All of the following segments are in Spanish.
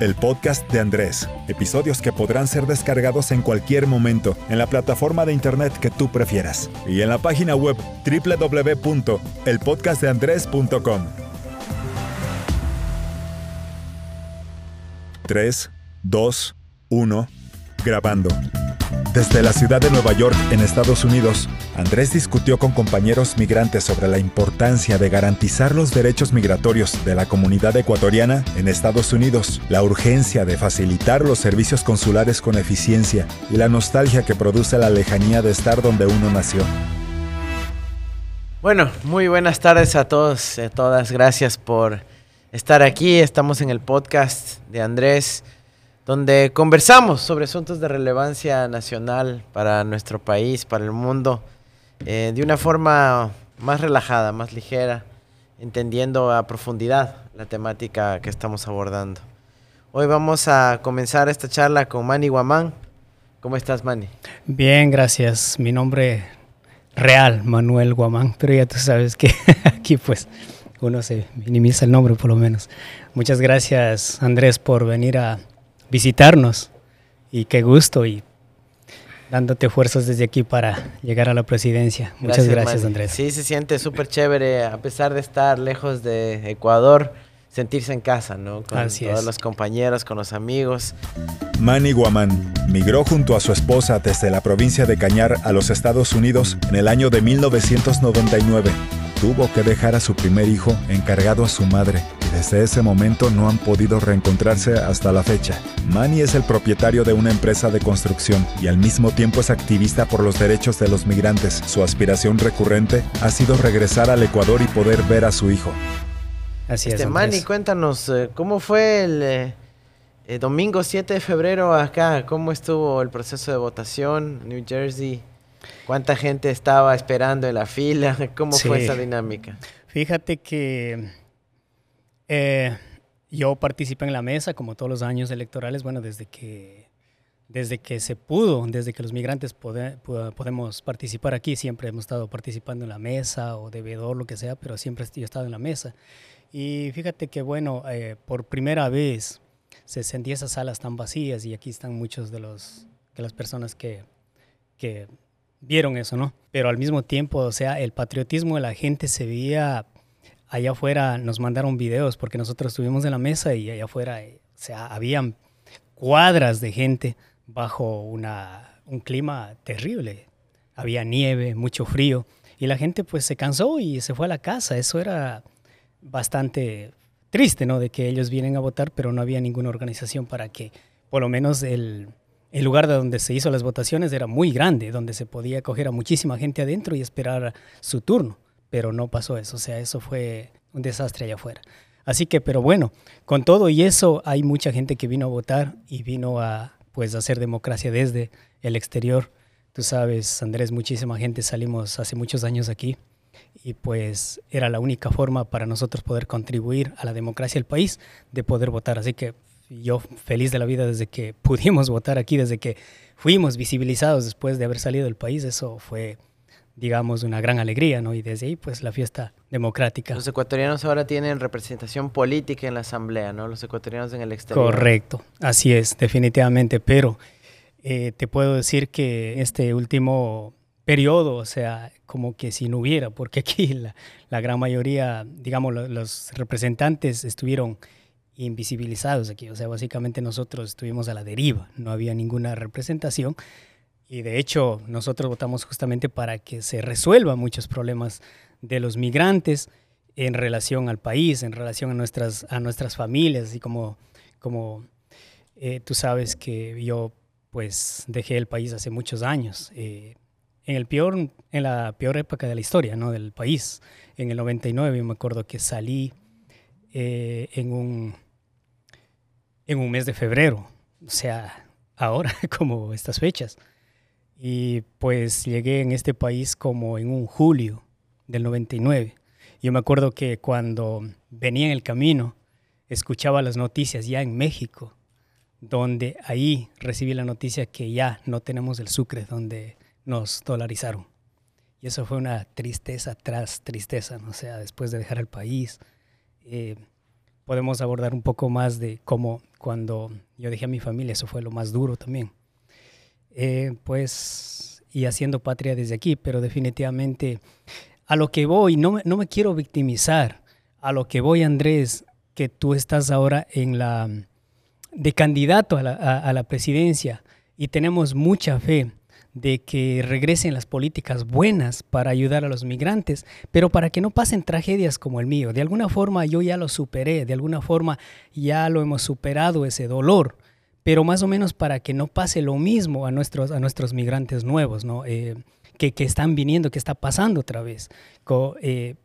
el podcast de Andrés. Episodios que podrán ser descargados en cualquier momento en la plataforma de internet que tú prefieras y en la página web www.elpodcastdeandrés.com. 3, 2, 1, grabando. Desde la ciudad de Nueva York, en Estados Unidos, Andrés discutió con compañeros migrantes sobre la importancia de garantizar los derechos migratorios de la comunidad ecuatoriana en Estados Unidos, la urgencia de facilitar los servicios consulares con eficiencia y la nostalgia que produce la lejanía de estar donde uno nació. Bueno, muy buenas tardes a todos a todas. Gracias por estar aquí. Estamos en el podcast de Andrés donde conversamos sobre asuntos de relevancia nacional para nuestro país, para el mundo, eh, de una forma más relajada, más ligera, entendiendo a profundidad la temática que estamos abordando. Hoy vamos a comenzar esta charla con Manny Guamán. ¿Cómo estás, Manny? Bien, gracias. Mi nombre real, Manuel Guamán, pero ya tú sabes que aquí pues uno se minimiza el nombre por lo menos. Muchas gracias, Andrés, por venir a visitarnos y qué gusto y dándote fuerzas desde aquí para llegar a la presidencia. Muchas gracias, Andrés. Sí, se siente súper chévere, a pesar de estar lejos de Ecuador, sentirse en casa, ¿no? Con todos los compañeros, con los amigos. Manny Guamán migró junto a su esposa desde la provincia de Cañar a los Estados Unidos en el año de 1999 tuvo que dejar a su primer hijo encargado a su madre y desde ese momento no han podido reencontrarse hasta la fecha. Manny es el propietario de una empresa de construcción y al mismo tiempo es activista por los derechos de los migrantes. Su aspiración recurrente ha sido regresar al Ecuador y poder ver a su hijo. Así este, es. Manny, cuéntanos, eh, ¿cómo fue el, eh, el domingo 7 de febrero acá? ¿Cómo estuvo el proceso de votación? New Jersey. ¿Cuánta gente estaba esperando en la fila? ¿Cómo fue esa dinámica? Fíjate que eh, yo participé en la mesa, como todos los años electorales, bueno, desde que, desde que se pudo, desde que los migrantes podemos participar aquí, siempre hemos estado participando en la mesa o de vedor, lo que sea, pero siempre he estado en la mesa. Y fíjate que, bueno, eh, por primera vez se sentían esas salas tan vacías y aquí están muchos de los, que las personas que, que vieron eso, ¿no? Pero al mismo tiempo, o sea, el patriotismo de la gente se veía allá afuera, nos mandaron videos porque nosotros estuvimos en la mesa y allá afuera, eh, o sea, habían cuadras de gente bajo una, un clima terrible. Había nieve, mucho frío y la gente pues se cansó y se fue a la casa. Eso era bastante triste, ¿no? De que ellos vienen a votar, pero no había ninguna organización para que por lo menos el, el lugar de donde se hizo las votaciones era muy grande, donde se podía coger a muchísima gente adentro y esperar su turno, pero no pasó eso, o sea, eso fue un desastre allá afuera. Así que, pero bueno, con todo y eso hay mucha gente que vino a votar y vino a pues hacer democracia desde el exterior. Tú sabes, Andrés, muchísima gente salimos hace muchos años aquí y pues era la única forma para nosotros poder contribuir a la democracia del país de poder votar. Así que yo feliz de la vida desde que pudimos votar aquí, desde que fuimos visibilizados después de haber salido del país, eso fue, digamos, una gran alegría, ¿no? Y desde ahí, pues, la fiesta democrática. Los ecuatorianos ahora tienen representación política en la Asamblea, ¿no? Los ecuatorianos en el exterior. Correcto, así es, definitivamente, pero eh, te puedo decir que este último periodo, o sea, como que si no hubiera, porque aquí la, la gran mayoría, digamos, los representantes estuvieron invisibilizados aquí. O sea, básicamente nosotros estuvimos a la deriva, no había ninguna representación. Y de hecho, nosotros votamos justamente para que se resuelvan muchos problemas de los migrantes en relación al país, en relación a nuestras, a nuestras familias. Y como, como eh, tú sabes que yo pues dejé el país hace muchos años. Eh, en, el peor, en la peor época de la historia ¿no? del país, en el 99, me acuerdo que salí eh, en un en un mes de febrero, o sea, ahora como estas fechas. Y pues llegué en este país como en un julio del 99. Yo me acuerdo que cuando venía en el camino, escuchaba las noticias ya en México, donde ahí recibí la noticia que ya no tenemos el sucre, donde nos dolarizaron. Y eso fue una tristeza tras tristeza, ¿no? o sea, después de dejar el país. Eh, podemos abordar un poco más de cómo cuando yo dejé a mi familia, eso fue lo más duro también. Eh, pues, y haciendo patria desde aquí, pero definitivamente a lo que voy, no, no me quiero victimizar, a lo que voy, Andrés, que tú estás ahora en la, de candidato a la, a la presidencia y tenemos mucha fe de que regresen las políticas buenas para ayudar a los migrantes, pero para que no pasen tragedias como el mío. De alguna forma yo ya lo superé, de alguna forma ya lo hemos superado ese dolor, pero más o menos para que no pase lo mismo a nuestros, a nuestros migrantes nuevos, ¿no? Eh, que, que, están viniendo, que está pasando otra vez. Eh,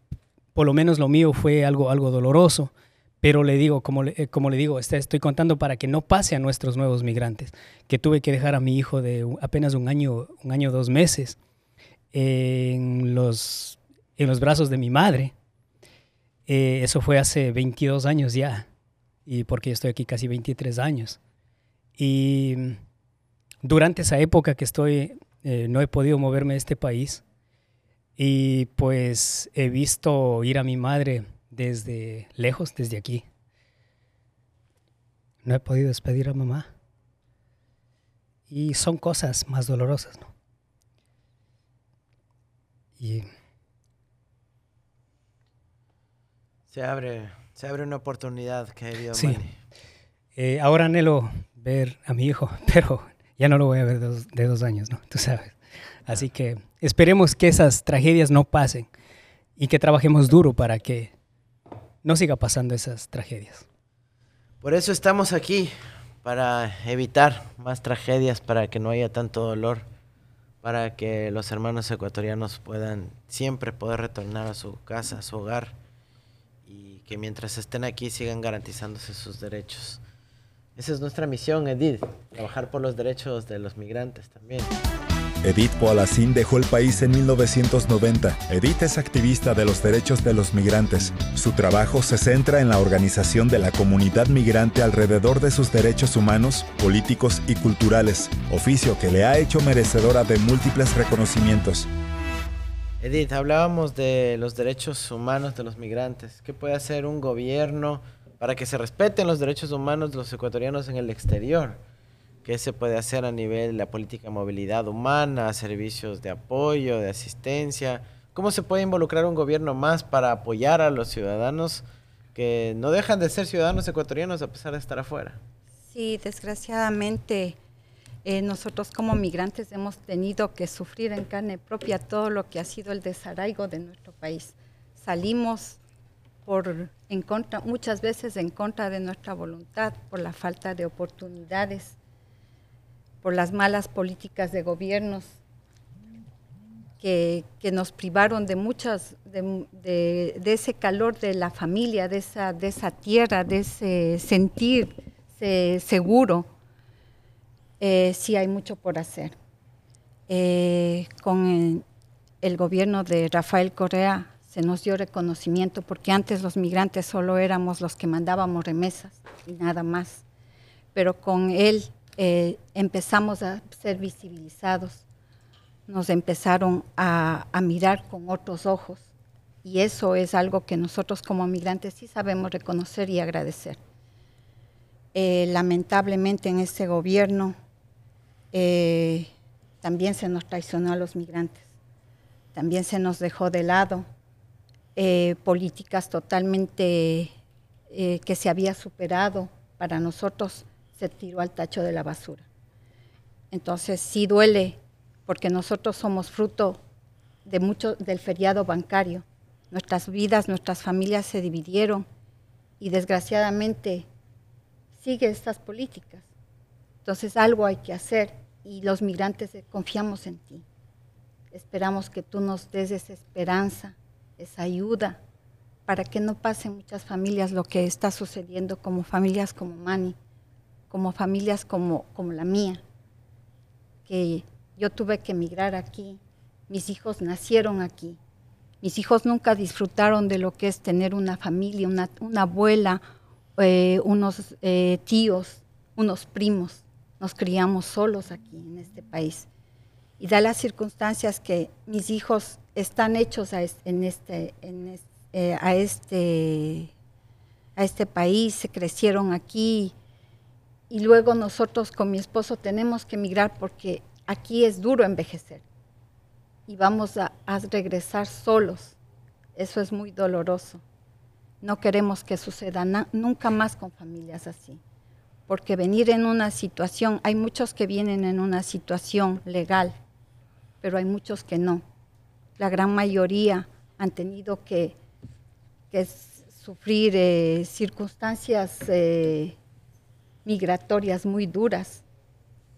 por lo menos lo mío fue algo, algo doloroso, pero le digo, como le, eh, como le digo, este, estoy contando para que no pase a nuestros nuevos migrantes, que tuve que dejar a mi hijo de apenas un año, un año, dos meses, en los, en los brazos de mi madre. Eh, eso fue hace 22 años ya, y porque yo estoy aquí casi 23 años. Y durante esa época que estoy, eh, no he podido moverme de este país, y pues he visto ir a mi madre desde lejos, desde aquí. No he podido despedir a mamá. Y son cosas más dolorosas, ¿no? Y se abre, se abre una oportunidad, querido sí. Eh, ahora anhelo ver a mi hijo, pero ya no lo voy a ver de dos, de dos años, ¿no? Tú sabes. Así que esperemos que esas tragedias no pasen y que trabajemos duro para que no siga pasando esas tragedias. Por eso estamos aquí, para evitar más tragedias, para que no haya tanto dolor, para que los hermanos ecuatorianos puedan siempre poder retornar a su casa, a su hogar, y que mientras estén aquí sigan garantizándose sus derechos. Esa es nuestra misión, Edith, trabajar por los derechos de los migrantes también. Edith Poalacín dejó el país en 1990. Edith es activista de los derechos de los migrantes. Su trabajo se centra en la organización de la comunidad migrante alrededor de sus derechos humanos, políticos y culturales, oficio que le ha hecho merecedora de múltiples reconocimientos. Edith, hablábamos de los derechos humanos de los migrantes. ¿Qué puede hacer un gobierno para que se respeten los derechos humanos de los ecuatorianos en el exterior? Qué se puede hacer a nivel de la política de movilidad humana, servicios de apoyo, de asistencia, cómo se puede involucrar un gobierno más para apoyar a los ciudadanos que no dejan de ser ciudadanos ecuatorianos a pesar de estar afuera. Sí, desgraciadamente eh, nosotros como migrantes hemos tenido que sufrir en carne propia todo lo que ha sido el desarraigo de nuestro país. Salimos por en contra, muchas veces en contra de nuestra voluntad, por la falta de oportunidades por las malas políticas de gobiernos que, nos privaron de muchas, de, ese calor de la familia, de esa, de esa tierra, de ese sentir seguro, eh, sí hay mucho por hacer. Eh, con el, gobierno de Rafael Correa se nos dio reconocimiento porque antes los migrantes solo éramos los que mandábamos remesas y nada más. Pero con él eh, empezamos a ser visibilizados, nos empezaron a, mirar con otros ojos. Y eso es algo que nosotros como migrantes sí sabemos reconocer y agradecer. Eh, lamentablemente en este gobierno eh, también se nos traicionó a los migrantes, también se nos dejó de lado políticas totalmente que se había superado para nosotros se tiró al tacho de la basura. Entonces sí duele porque nosotros somos fruto de mucho del feriado bancario. Nuestras vidas, nuestras familias se dividieron y desgraciadamente sigue estas políticas. Entonces algo hay que hacer y los migrantes confiamos en ti. Esperamos que tú nos des esa esperanza, esa ayuda, para que no pasen muchas familias lo que está sucediendo como familias como Mani como familias como, como la mía, que yo tuve que emigrar aquí, mis hijos nacieron aquí, mis hijos nunca disfrutaron de lo que es tener una familia, una, abuela, eh, unos eh, tíos, unos primos. Nos criamos solos aquí en este país. Y da las circunstancias que mis hijos están hechos en este, en eh, a este a este país, se crecieron aquí y luego nosotros con mi esposo tenemos que emigrar porque aquí es duro envejecer y vamos a, regresar solos. Eso es muy doloroso. No queremos que suceda nunca más con familias así, porque venir en una situación, hay muchos que vienen en una situación legal, pero hay muchos que no. La gran mayoría han tenido que, sufrir eh, circunstancias eh, migratorias muy duras.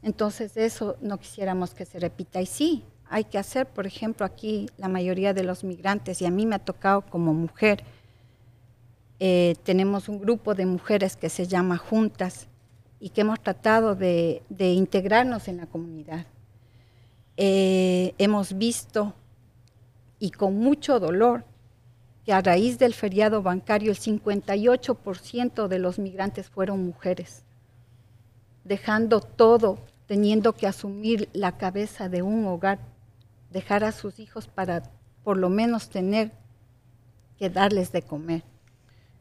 Entonces eso no quisiéramos que se repita. Y sí, hay que hacer, por ejemplo, aquí la mayoría de los migrantes, y a mí me ha tocado como mujer, eh, tenemos un grupo de mujeres que se llama Juntas y que hemos tratado de, integrarnos en la comunidad. Eh, hemos visto, y con mucho dolor, que a raíz del feriado bancario el 58% de los migrantes fueron mujeres, dejando todo, teniendo que asumir la cabeza de un hogar, dejar a sus hijos para por lo menos tener que darles de comer.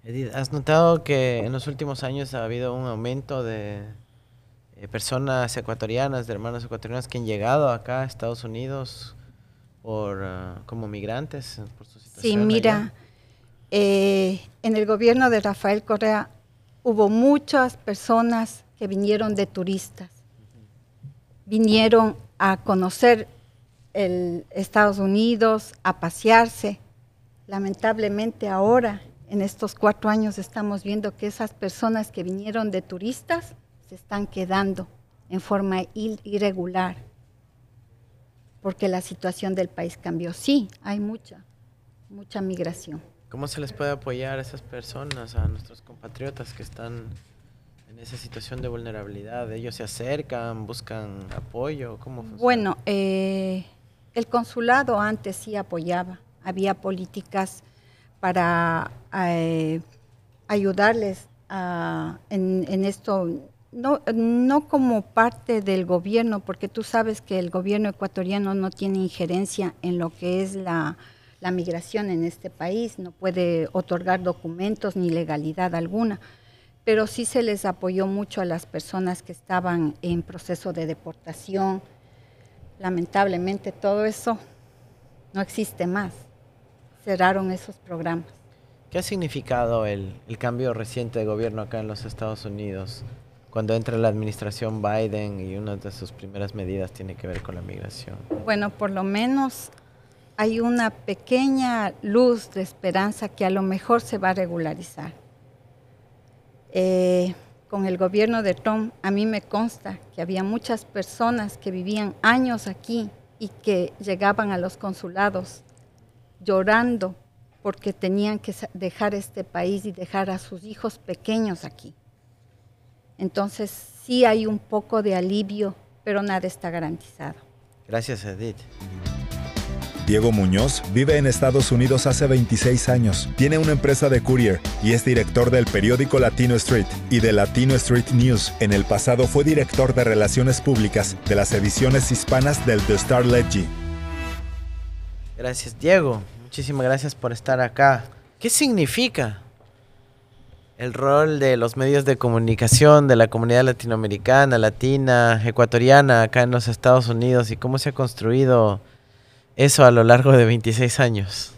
Edith, ¿has notado que en los últimos años ha habido un aumento de eh, personas ecuatorianas, de hermanos ecuatorianos que han llegado acá a Estados Unidos por, ah, como migrantes por su situación? Sí, mira, eh, en el gobierno de Rafael Correa hubo muchas personas que vinieron de turistas, vinieron a conocer el Estados Unidos, a pasearse. Lamentablemente ahora en estos cuatro años estamos viendo que esas personas que vinieron de turistas se están quedando en forma irregular, porque la situación del país cambió. Sí, hay mucha, mucha migración. ¿Cómo se les puede apoyar a esas personas, a nuestros compatriotas que están en esa situación de vulnerabilidad? ¿Ellos se acercan, buscan apoyo? ¿Cómo Bueno, eh, el consulado antes sí apoyaba, había políticas para eh, ayudarles en, esto, no, no como parte del gobierno, porque tú sabes que el gobierno ecuatoriano no tiene injerencia en lo que es la, la migración en este país, no puede otorgar documentos ni legalidad alguna, pero sí se les apoyó mucho a las personas que estaban en proceso de deportación. Lamentablemente todo eso no existe más cerraron esos programas. ¿Qué ha significado el, cambio reciente de gobierno acá en los Estados Unidos? Cuando entra la administración Biden y una de sus primeras medidas tiene que ver con la migración. Bueno, por lo menos hay una pequeña luz de esperanza que a lo mejor se va a regularizar. Eh, con el gobierno de Trump, a mí me consta que había muchas personas que vivían años aquí y que llegaban a los consulados llorando porque tenían que dejar este país y dejar a sus hijos pequeños aquí. Entonces sí hay un poco de alivio, pero nada está garantizado. Gracias, Edith. Diego Muñoz vive en Estados Unidos hace 26 años. Tiene una empresa de courier y es director del periódico Latino Street y de Latino Street News. En el pasado fue director de Relaciones Públicas de las ediciones hispanas del The Star Ledger. Gracias, Diego. Muchísimas gracias por estar acá. ¿Qué significa el rol de los medios de comunicación de la comunidad latinoamericana, latina, ecuatoriana acá en los Estados Unidos y cómo se ha construido eso a lo largo de 26 años?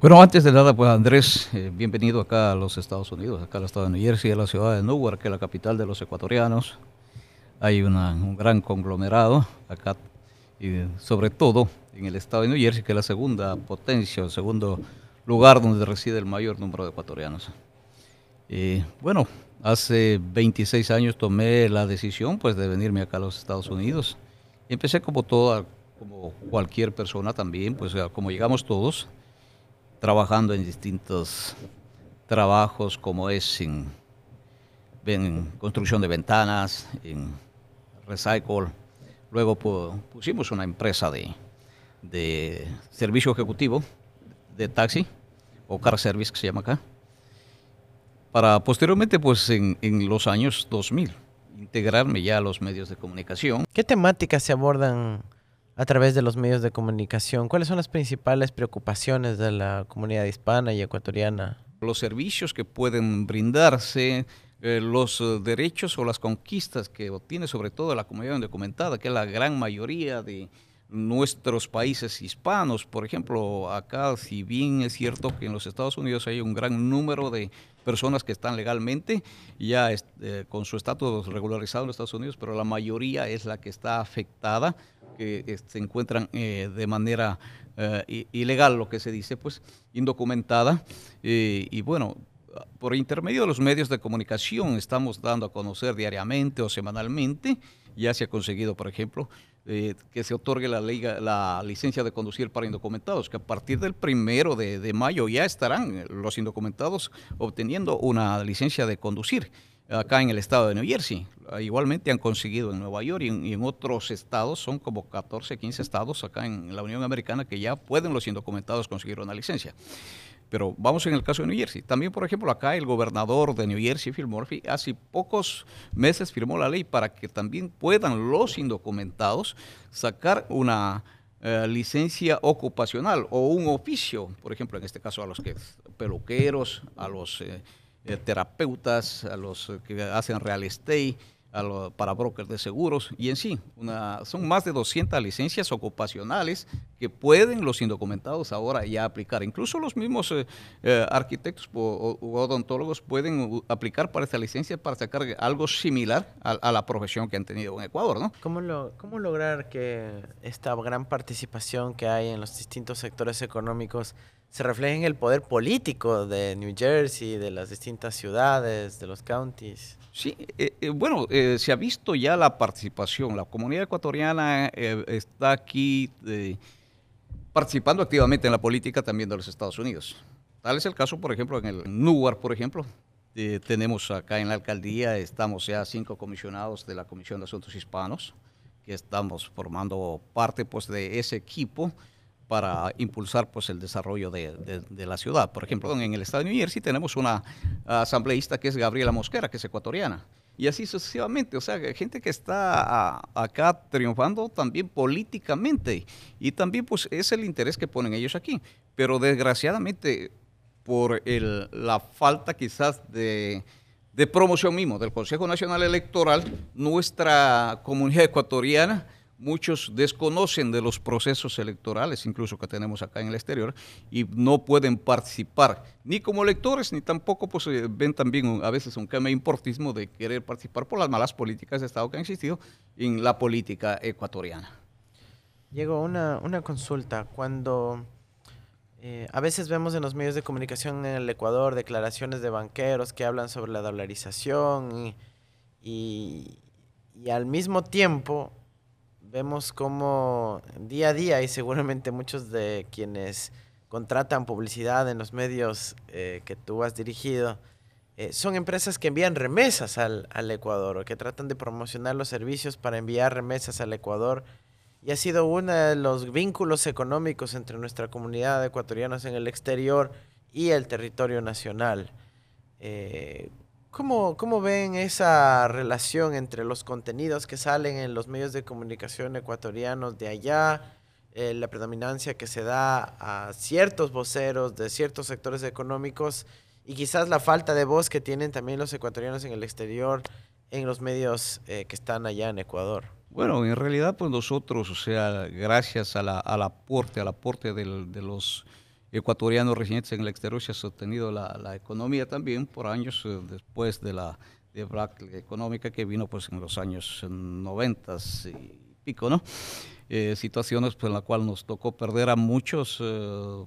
Bueno, antes de nada, pues Andrés, eh, bienvenido acá a los Estados Unidos, acá al estado de New Jersey, a la ciudad de Newark, que es la capital de los ecuatorianos. Hay un gran conglomerado acá y sobre todo en el estado de New Jersey, que es la segunda potencia, el segundo lugar donde reside el mayor número de ecuatorianos. bueno, hace 26 años tomé la decisión pues de venirme acá a los Estados Unidos. Empecé como toda, como cualquier persona también, pues como llegamos todos, trabajando en distintos trabajos como es en, construcción de ventanas, en recycle. Luego pusimos una empresa de, de servicio ejecutivo de taxi o car service que se llama acá, para posteriormente, pues en, en, los años 2000, integrarme ya a los medios de comunicación. ¿Qué temáticas se abordan a través de los medios de comunicación? ¿Cuáles son las principales preocupaciones de la comunidad hispana y ecuatoriana? los servicios que pueden brindarse, eh, los eh, derechos o las conquistas que obtiene sobre todo la comunidad indocumentada, que es la gran mayoría de nuestros países hispanos. Por ejemplo, acá, si bien es cierto que en los Estados Unidos hay un gran número de personas que están legalmente ya eh, con su estatus regularizado en los Estados Unidos, pero la mayoría es la que está afectada, que se encuentran de manera ilegal, lo que se dice, pues indocumentada. y bueno, por intermedio de los medios de comunicación estamos dando a conocer diariamente o semanalmente. Ya se ha conseguido, por ejemplo, eh, que se otorgue la, ley, la licencia de conducir para indocumentados, que a partir del primero de, mayo ya estarán los indocumentados obteniendo una licencia de conducir acá en el estado de New Jersey. Igualmente han conseguido en Nueva York y en, y en, otros estados, son como 14, 15 estados acá en la Unión Americana que ya pueden los indocumentados conseguir una licencia. Pero vamos en el caso de New Jersey. También, por ejemplo, acá el gobernador de New Jersey, Phil Murphy, hace pocos meses firmó la ley para que también puedan los indocumentados sacar una eh, licencia ocupacional o un oficio, por ejemplo, en este caso a los que peluqueros, a los eh, eh, terapeutas, a los que hacen real estate, para brokers de seguros y en sí, una, son más de 200 licencias ocupacionales que pueden los indocumentados ahora ya aplicar. Incluso los mismos eh, eh, arquitectos o, odontólogos pueden aplicar para esta licencia para sacar algo similar a, la profesión que han tenido en Ecuador. ¿no? ¿Cómo, ¿Cómo lograr que esta gran participación que hay en los distintos sectores económicos se refleje en el poder político de New Jersey, de las distintas ciudades, de los counties? Sí, eh, eh, bueno, eh, se ha visto ya la participación. La comunidad ecuatoriana está aquí participando activamente en la política también de los Estados Unidos. Tal es el caso, por ejemplo, en el Newark, por ejemplo. tenemos acá en la alcaldía, estamos ya cinco comisionados de la Comisión de Asuntos Hispanos, que estamos formando parte pues, de ese equipo para impulsar pues el desarrollo de, la ciudad. Por ejemplo, en el estado de New Jersey tenemos una asambleísta que es Gabriela Mosquera, que es ecuatoriana. Y así sucesivamente, o sea, gente que está acá triunfando también políticamente. Y también pues es el interés que ponen ellos aquí. Pero desgraciadamente, por el, la falta quizás de, de promoción mismo del Consejo Nacional Electoral, nuestra comunidad ecuatoriana muchos desconocen de los procesos electorales, incluso que tenemos acá en el exterior, y no pueden participar ni como electores, ni tampoco pues, eh, ven también a veces un cambio importismo de querer participar por las malas políticas de Estado que han existido en la política ecuatoriana. Llegó una, una consulta. Cuando eh, a veces vemos en los medios de comunicación en el Ecuador declaraciones de banqueros que hablan sobre la dolarización y, y al mismo tiempo vemos como día a día y seguramente muchos de quienes contratan publicidad en los medios eh, que tú has dirigido, eh, son empresas que envían remesas al, al, Ecuador o que tratan de promocionar los servicios para enviar remesas al Ecuador. Y ha sido uno de los vínculos económicos entre nuestra comunidad de ecuatorianos en el exterior y el territorio nacional. Eh, ¿Cómo, ¿Cómo, ven esa relación entre los contenidos que salen en los medios de comunicación ecuatorianos de allá, eh, la predominancia que se da a ciertos voceros de ciertos sectores económicos y quizás la falta de voz que tienen también los ecuatorianos en el exterior en los medios eh, que están allá en Ecuador? Bueno, en realidad pues nosotros, o sea, gracias a la, al aporte, al aporte del, de los ecuatorianos residentes en el exterior se ha sostenido la, la economía también por años eh, después de la de Black económica que vino pues en los años 90 y pico, ¿no? Eh, situaciones pues, en la cual nos tocó perder a muchos eh,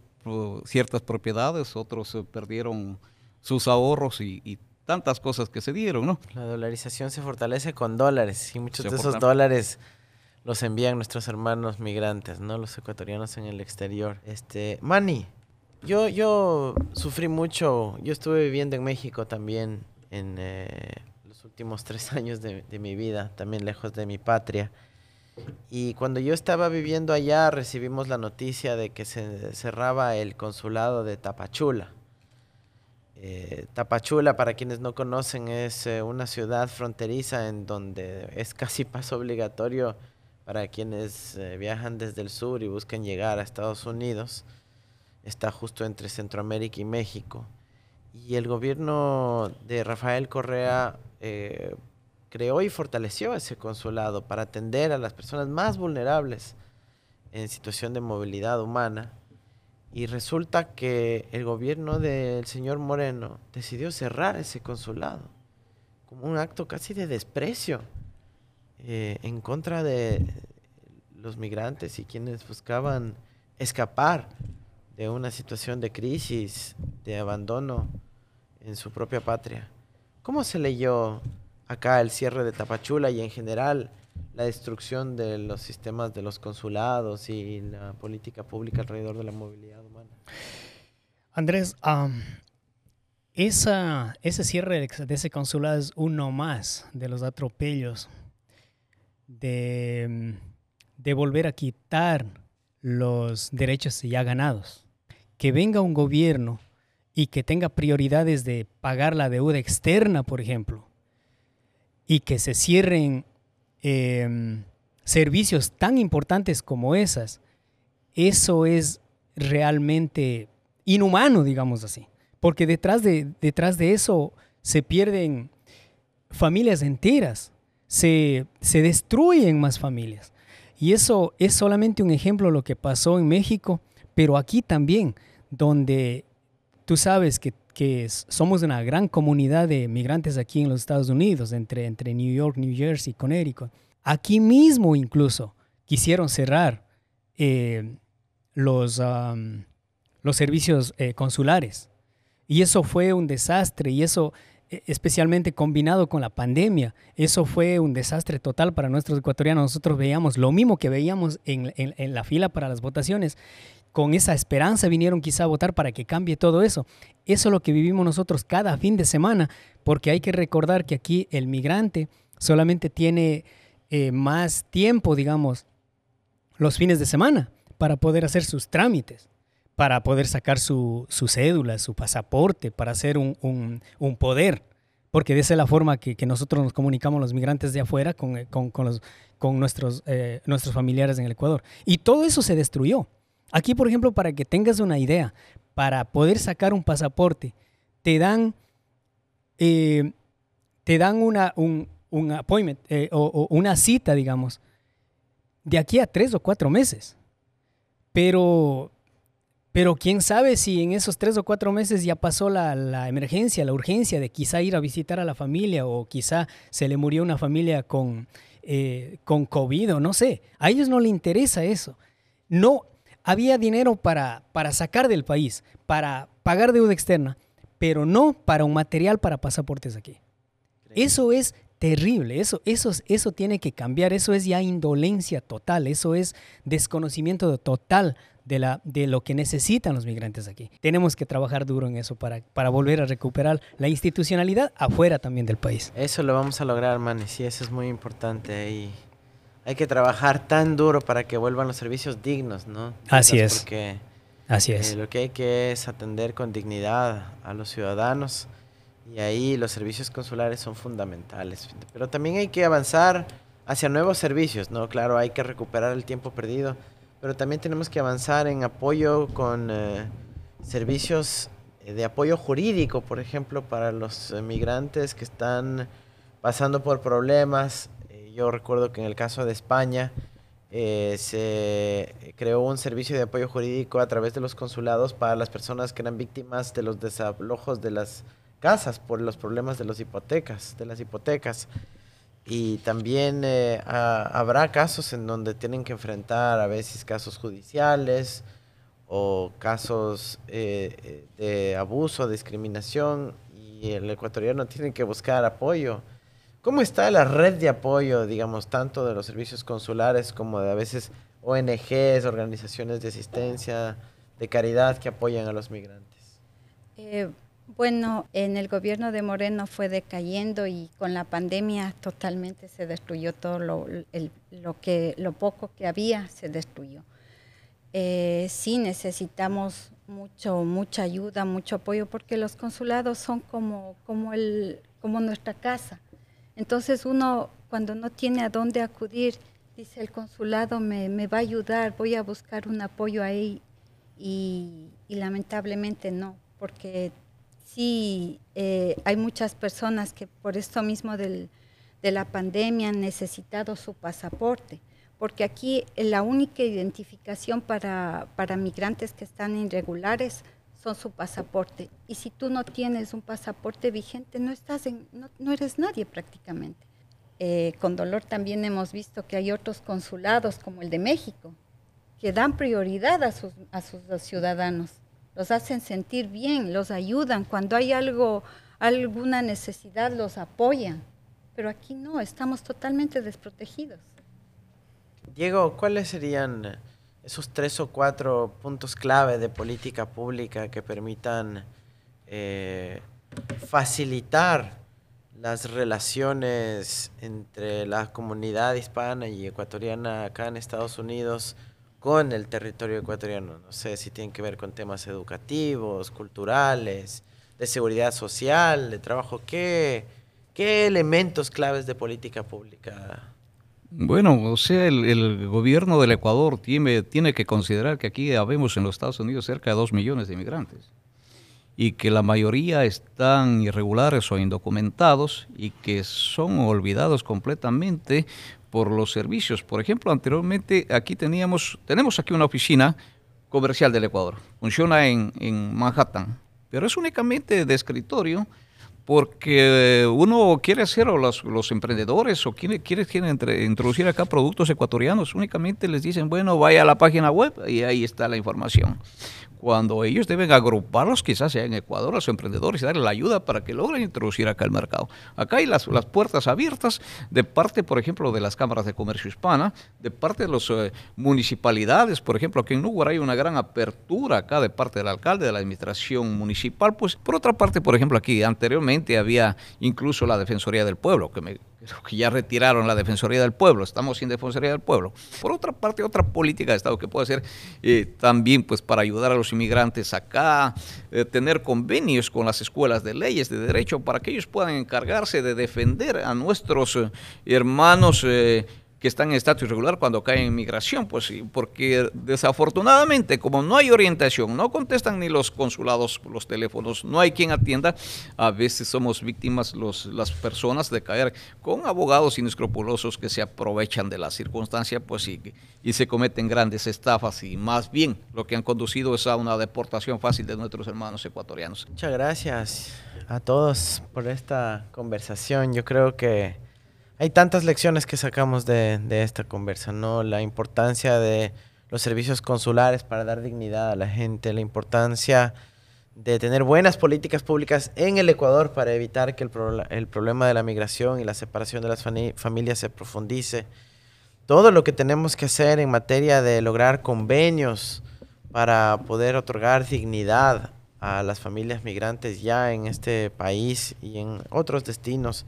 ciertas propiedades, otros perdieron sus ahorros y, y, tantas cosas que se dieron, ¿no? La dolarización se fortalece con dólares y muchos de esos dólares los envían nuestros hermanos migrantes, ¿no? Los ecuatorianos en el exterior. Este, Manny, yo, yo sufrí mucho, yo estuve viviendo en México también en eh, los últimos tres años de, mi vida, también lejos de mi patria. Y cuando yo estaba viviendo allá recibimos la noticia de que se cerraba el consulado de Tapachula. Eh, Tapachula, para quienes no conocen, es eh, una ciudad fronteriza en donde es casi paso obligatorio para quienes viajan desde el sur y buscan llegar a Estados Unidos está justo entre Centroamérica y México. y el gobierno de Rafael Correa eh, creó y fortaleció ese consulado para atender a las personas más vulnerables en situación de movilidad humana. Y resulta que el gobierno del señor Moreno decidió cerrar ese consulado como un acto casi de desprecio eh, en contra de los migrantes y quienes buscaban escapar de una situación de crisis, de abandono en su propia patria. ¿Cómo se leyó acá el cierre de Tapachula y en general la destrucción de los sistemas de los consulados y la política pública alrededor de la movilidad humana? Andrés, esa, ese cierre de ese consulado es uno más de los atropellos de, de volver a quitar los derechos ya ganados. Que venga un gobierno y que tenga prioridades de pagar la deuda externa, por ejemplo, y que se cierren em, servicios tan importantes como esas, eso es realmente inhumano, digamos así. Porque detrás de, detrás de eso se pierden familias enteras, se, se destruyen más familias. Y eso es solamente un ejemplo de lo que pasó en México, pero aquí también, donde tú sabes que que somos una gran comunidad de migrantes aquí en los Estados Unidos, entre, entre New York, New Jersey, Connecticut. Aquí mismo incluso quisieron cerrar eh, los, los servicios eh, consulares. Y eso fue un desastre y eso, e, especialmente combinado con la pandemia, eso fue un desastre total para nuestros ecuatorianos. Nosotros veíamos lo mismo que veíamos en, en la fila para las votaciones con esa esperanza vinieron quizá a votar para que cambie todo eso. Eso es lo que vivimos nosotros cada fin de semana, porque hay que recordar que aquí el migrante solamente tiene eh, más tiempo, digamos, los fines de semana para poder hacer sus trámites, para poder sacar su, cédula, su pasaporte, para hacer un, poder. Porque de esa es la forma que, nosotros nos comunicamos los migrantes de afuera con, eh, con, nuestros, eh, nuestros familiares en el Ecuador. Y todo eso se destruyó. Aquí, por ejemplo, para que tengas una idea, para poder sacar un pasaporte, te dan, eh, te dan una, un, appointment eh, o, una cita, digamos, de aquí a tres o cuatro meses. Pero, pero quién sabe si en esos tres o cuatro meses ya pasó la, emergencia, la urgencia de quizá ir a visitar a la familia o quizá se le murió una familia con, eh, con COVID o no sé. A ellos no les interesa eso. No, había dinero para, para sacar del país, para pagar deuda externa, pero no para un material para pasaportes aquí. Eso es terrible, eso, eso, eso tiene que cambiar, eso es ya indolencia total, eso es desconocimiento total de, la, de lo que necesitan los migrantes aquí. Tenemos que trabajar duro en eso para, para volver a recuperar la institucionalidad afuera también del país. Eso lo vamos a lograr, Manes, y eso es muy importante. Y hay que trabajar tan duro para que vuelvan los servicios dignos, ¿no? Así es. Porque Así es. Eh, lo que hay que es atender con dignidad a los ciudadanos y ahí los servicios consulares son fundamentales. Pero también hay que avanzar hacia nuevos servicios, ¿no? Claro, hay que recuperar el tiempo perdido, pero también tenemos que avanzar en apoyo con eh, servicios eh, de apoyo jurídico, por ejemplo, para los migrantes que están pasando por problemas yo recuerdo que en el caso de España eh, se creó un servicio de apoyo jurídico a través de los consulados para las personas que eran víctimas de los desalojos de las casas por los problemas de las hipotecas, de las hipotecas. Y también eh, habrá casos en donde tienen que enfrentar a veces casos judiciales o casos eh, de abuso, discriminación, y el ecuatoriano tiene que buscar apoyo ¿Cómo está la red de apoyo, digamos, tanto de los servicios consulares como de a veces ONGs, organizaciones de asistencia, de caridad que apoyan a los migrantes? Eh, bueno, en el gobierno de Moreno fue decayendo y con la pandemia totalmente se destruyó todo lo, que, lo poco que había, se destruyó. Eh, sí necesitamos mucho, mucha ayuda, mucho apoyo, porque los consulados son como, como, el, como nuestra casa. Entonces uno cuando no tiene a dónde acudir, dice el consulado me, va a ayudar, voy a buscar un apoyo ahí y, lamentablemente no, porque sí eh, hay muchas personas que por esto mismo del, de la pandemia han necesitado su pasaporte, porque aquí la única identificación para, para migrantes que están irregulares su pasaporte. Y si tú no tienes un pasaporte vigente, no, estás en, no, eres nadie prácticamente. Eh, con dolor también hemos visto que hay otros consulados, como el de México, que dan prioridad a sus, a sus ciudadanos los hacen sentir bien, los ayudan. Cuando hay algo, alguna necesidad, los apoyan. Pero aquí no, estamos totalmente desprotegidos. Diego, ¿cuáles serían esos tres o cuatro puntos clave de política pública que permitan eh, facilitar las relaciones entre la comunidad hispana y ecuatoriana acá en Estados Unidos con el territorio ecuatoriano. No sé si tienen que ver con temas educativos, culturales, de seguridad social, de trabajo. ¿Qué, qué elementos claves de política pública? Bueno, o sea, el, gobierno del Ecuador tiene, que considerar que aquí habemos en los Estados Unidos cerca de dos millones de inmigrantes y que la mayoría están irregulares o indocumentados y que son olvidados completamente por los servicios. Por ejemplo, anteriormente aquí teníamos, tenemos aquí una oficina comercial del Ecuador. Funciona en Manhattan, pero es únicamente de escritorio porque uno quiere hacer, o los, emprendedores, o quiere, quiere, introducir acá productos ecuatorianos, únicamente les dicen, bueno, vaya a la página web y ahí está la información cuando ellos deben agruparlos, quizás sea en Ecuador, los emprendedores y darle la ayuda para que logren introducir acá el mercado. Acá hay las, puertas abiertas de parte, por ejemplo, de las cámaras de comercio hispana, de parte de las eh, municipalidades, por ejemplo, aquí en Núñez hay una gran apertura acá de parte del alcalde, de la administración municipal, pues por otra parte, por ejemplo, aquí anteriormente había incluso la Defensoría del Pueblo, que me que ya retiraron la Defensoría del Pueblo, estamos sin Defensoría del Pueblo. Por otra parte, otra política de Estado que puede ser eh, también pues para ayudar a los inmigrantes acá, eh, tener convenios con las escuelas de leyes de derecho para que ellos puedan encargarse de defender a nuestros eh, hermanos están en estatus irregular cuando caen en migración, pues sí, porque desafortunadamente como no hay orientación, no contestan ni los consulados los teléfonos, no hay quien atienda, a veces somos víctimas los, las personas de caer con abogados inescrupulosos que se aprovechan de la circunstancia, pues y, y se cometen grandes estafas y más bien lo que han conducido es a una deportación fácil de nuestros hermanos ecuatorianos. Muchas gracias a todos por esta conversación. Yo creo que hay tantas lecciones que sacamos de, esta conversa, ¿no? La importancia de los servicios consulares para dar dignidad a la gente, la importancia de tener buenas políticas públicas en el Ecuador para evitar que el, el problema de la migración y la separación de las familias se profundice. Todo lo que tenemos que hacer en materia de lograr convenios para poder otorgar dignidad a las familias migrantes ya en este país y en otros destinos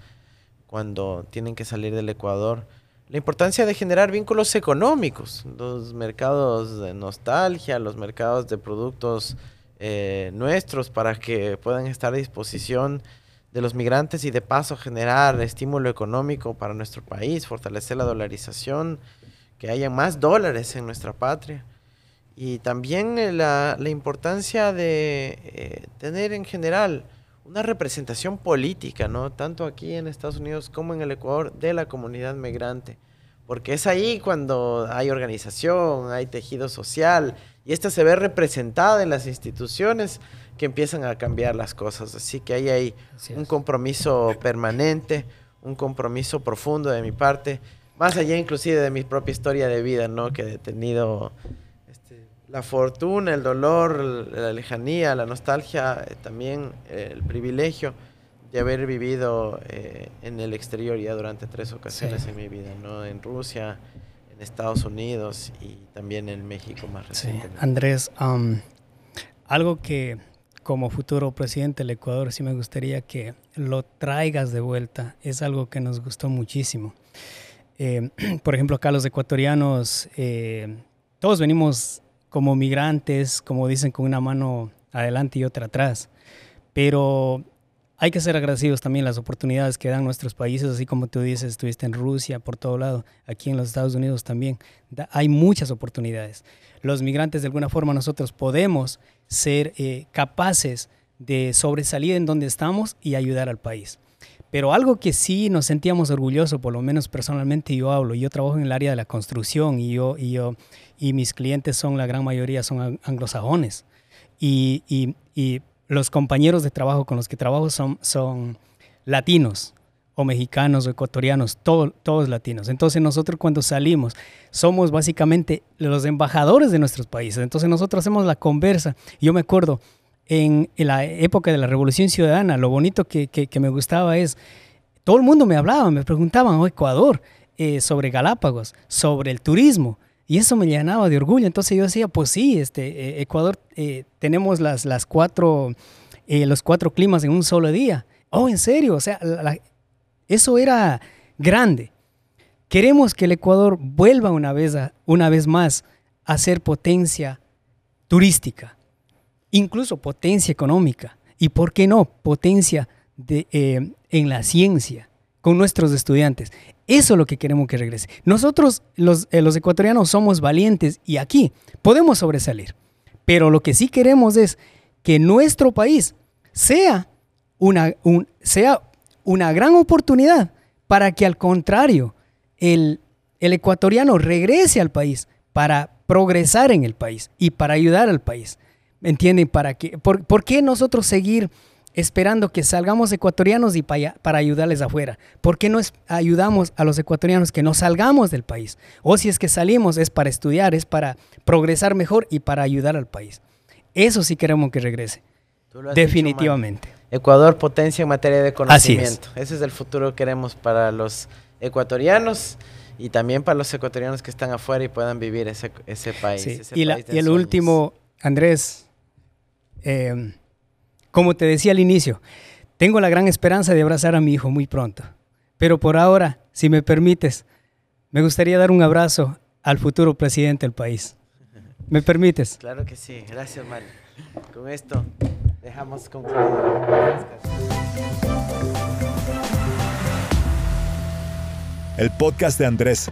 cuando tienen que salir del Ecuador. La importancia de generar vínculos económicos, los mercados de nostalgia, los mercados de productos eh, nuestros para que puedan estar a disposición de los migrantes y de paso generar estímulo económico para nuestro país, fortalecer la dolarización, que haya más dólares en nuestra patria. Y también eh, la, importancia de eh, tener en general una representación política, ¿no? Tanto aquí en Estados Unidos como en el Ecuador de la comunidad migrante. Porque es ahí cuando hay organización, hay tejido social y esta se ve representada en las instituciones que empiezan a cambiar las cosas. Así que ahí hay un compromiso permanente, un compromiso profundo de mi parte, más allá inclusive de mi propia historia de vida, ¿no? Que he tenido la fortuna, el dolor, la lejanía, la nostalgia, eh, también eh, el privilegio de haber vivido eh, en el exterior ya durante tres ocasiones en mi vida, ¿no? En Rusia, en Estados Unidos y también en México más recientemente. Sí. Andrés, um, algo que como futuro presidente del Ecuador sí me gustaría que lo traigas de vuelta, es algo que nos gustó muchísimo. por ejemplo, acá los ecuatorianos, todos venimos como migrantes, como dicen, con una mano adelante y otra atrás. Pero hay que ser agradecidos también las oportunidades que dan nuestros países, así como tú dices, estuviste en Rusia, por todo lado, aquí en los Estados Unidos también. hay muchas oportunidades. Los migrantes, de alguna forma, nosotros podemos ser eh, capaces de sobresalir en donde estamos y ayudar al país. Pero algo que sí nos sentíamos orgullosos, por lo menos personalmente yo hablo, yo trabajo en el área de la construcción y yo y yo y mis clientes son la gran mayoría son anglosajones y, y, y los compañeros de trabajo con los que trabajo son, son latinos o mexicanos o ecuatorianos, todos latinos. Entonces nosotros cuando salimos somos básicamente los embajadores de nuestros países. Entonces nosotros hacemos la conversa. Yo me acuerdo, en, la época de la Revolución Ciudadana, lo bonito que, me gustaba es, todo el mundo me hablaba, me preguntaban, oh, Ecuador, eh, sobre Galápagos, sobre el turismo. Y eso me llenaba de orgullo. Entonces yo decía, pues sí, este, eh, Ecuador eh, tenemos las, cuatro, los cuatro climas en un solo día. Oh, en serio, o sea, eso era grande. Queremos que el Ecuador vuelva una vez, una vez más a ser potencia turística, incluso potencia económica y, ¿por qué no?, potencia eh, en la ciencia con nuestros estudiantes. Eso es lo que queremos que regrese. Nosotros, los, eh, los ecuatorianos, somos valientes y aquí podemos sobresalir. Pero lo que sí queremos es que nuestro país sea, una, un, sea una gran oportunidad para que al contrario, el, ecuatoriano regrese al país para progresar en el país y para ayudar al país. ¿Me entienden? ¿Para qué? Por, qué nosotros seguir esperando que salgamos ecuatorianos y para, para ayudarles afuera? ¿Por qué no ayudamos a los ecuatorianos que no salgamos del país? O si es que salimos es para estudiar, es para progresar mejor y para ayudar al país. Eso sí queremos que regrese. Definitivamente. Ecuador potencia en materia de conocimiento. Ese es el futuro que queremos para los ecuatorianos y también para los ecuatorianos que están afuera y puedan vivir ese, ese país. y, el último, Andrés, eh, como te decía al inicio, tengo la gran esperanza de abrazar a mi hijo muy pronto. Pero por ahora, si me permites, me gustaría dar un abrazo al futuro presidente del país. ¿Me permites? Claro que sí. Gracias, Mario. Con esto dejamos concluido. El podcast de Andrés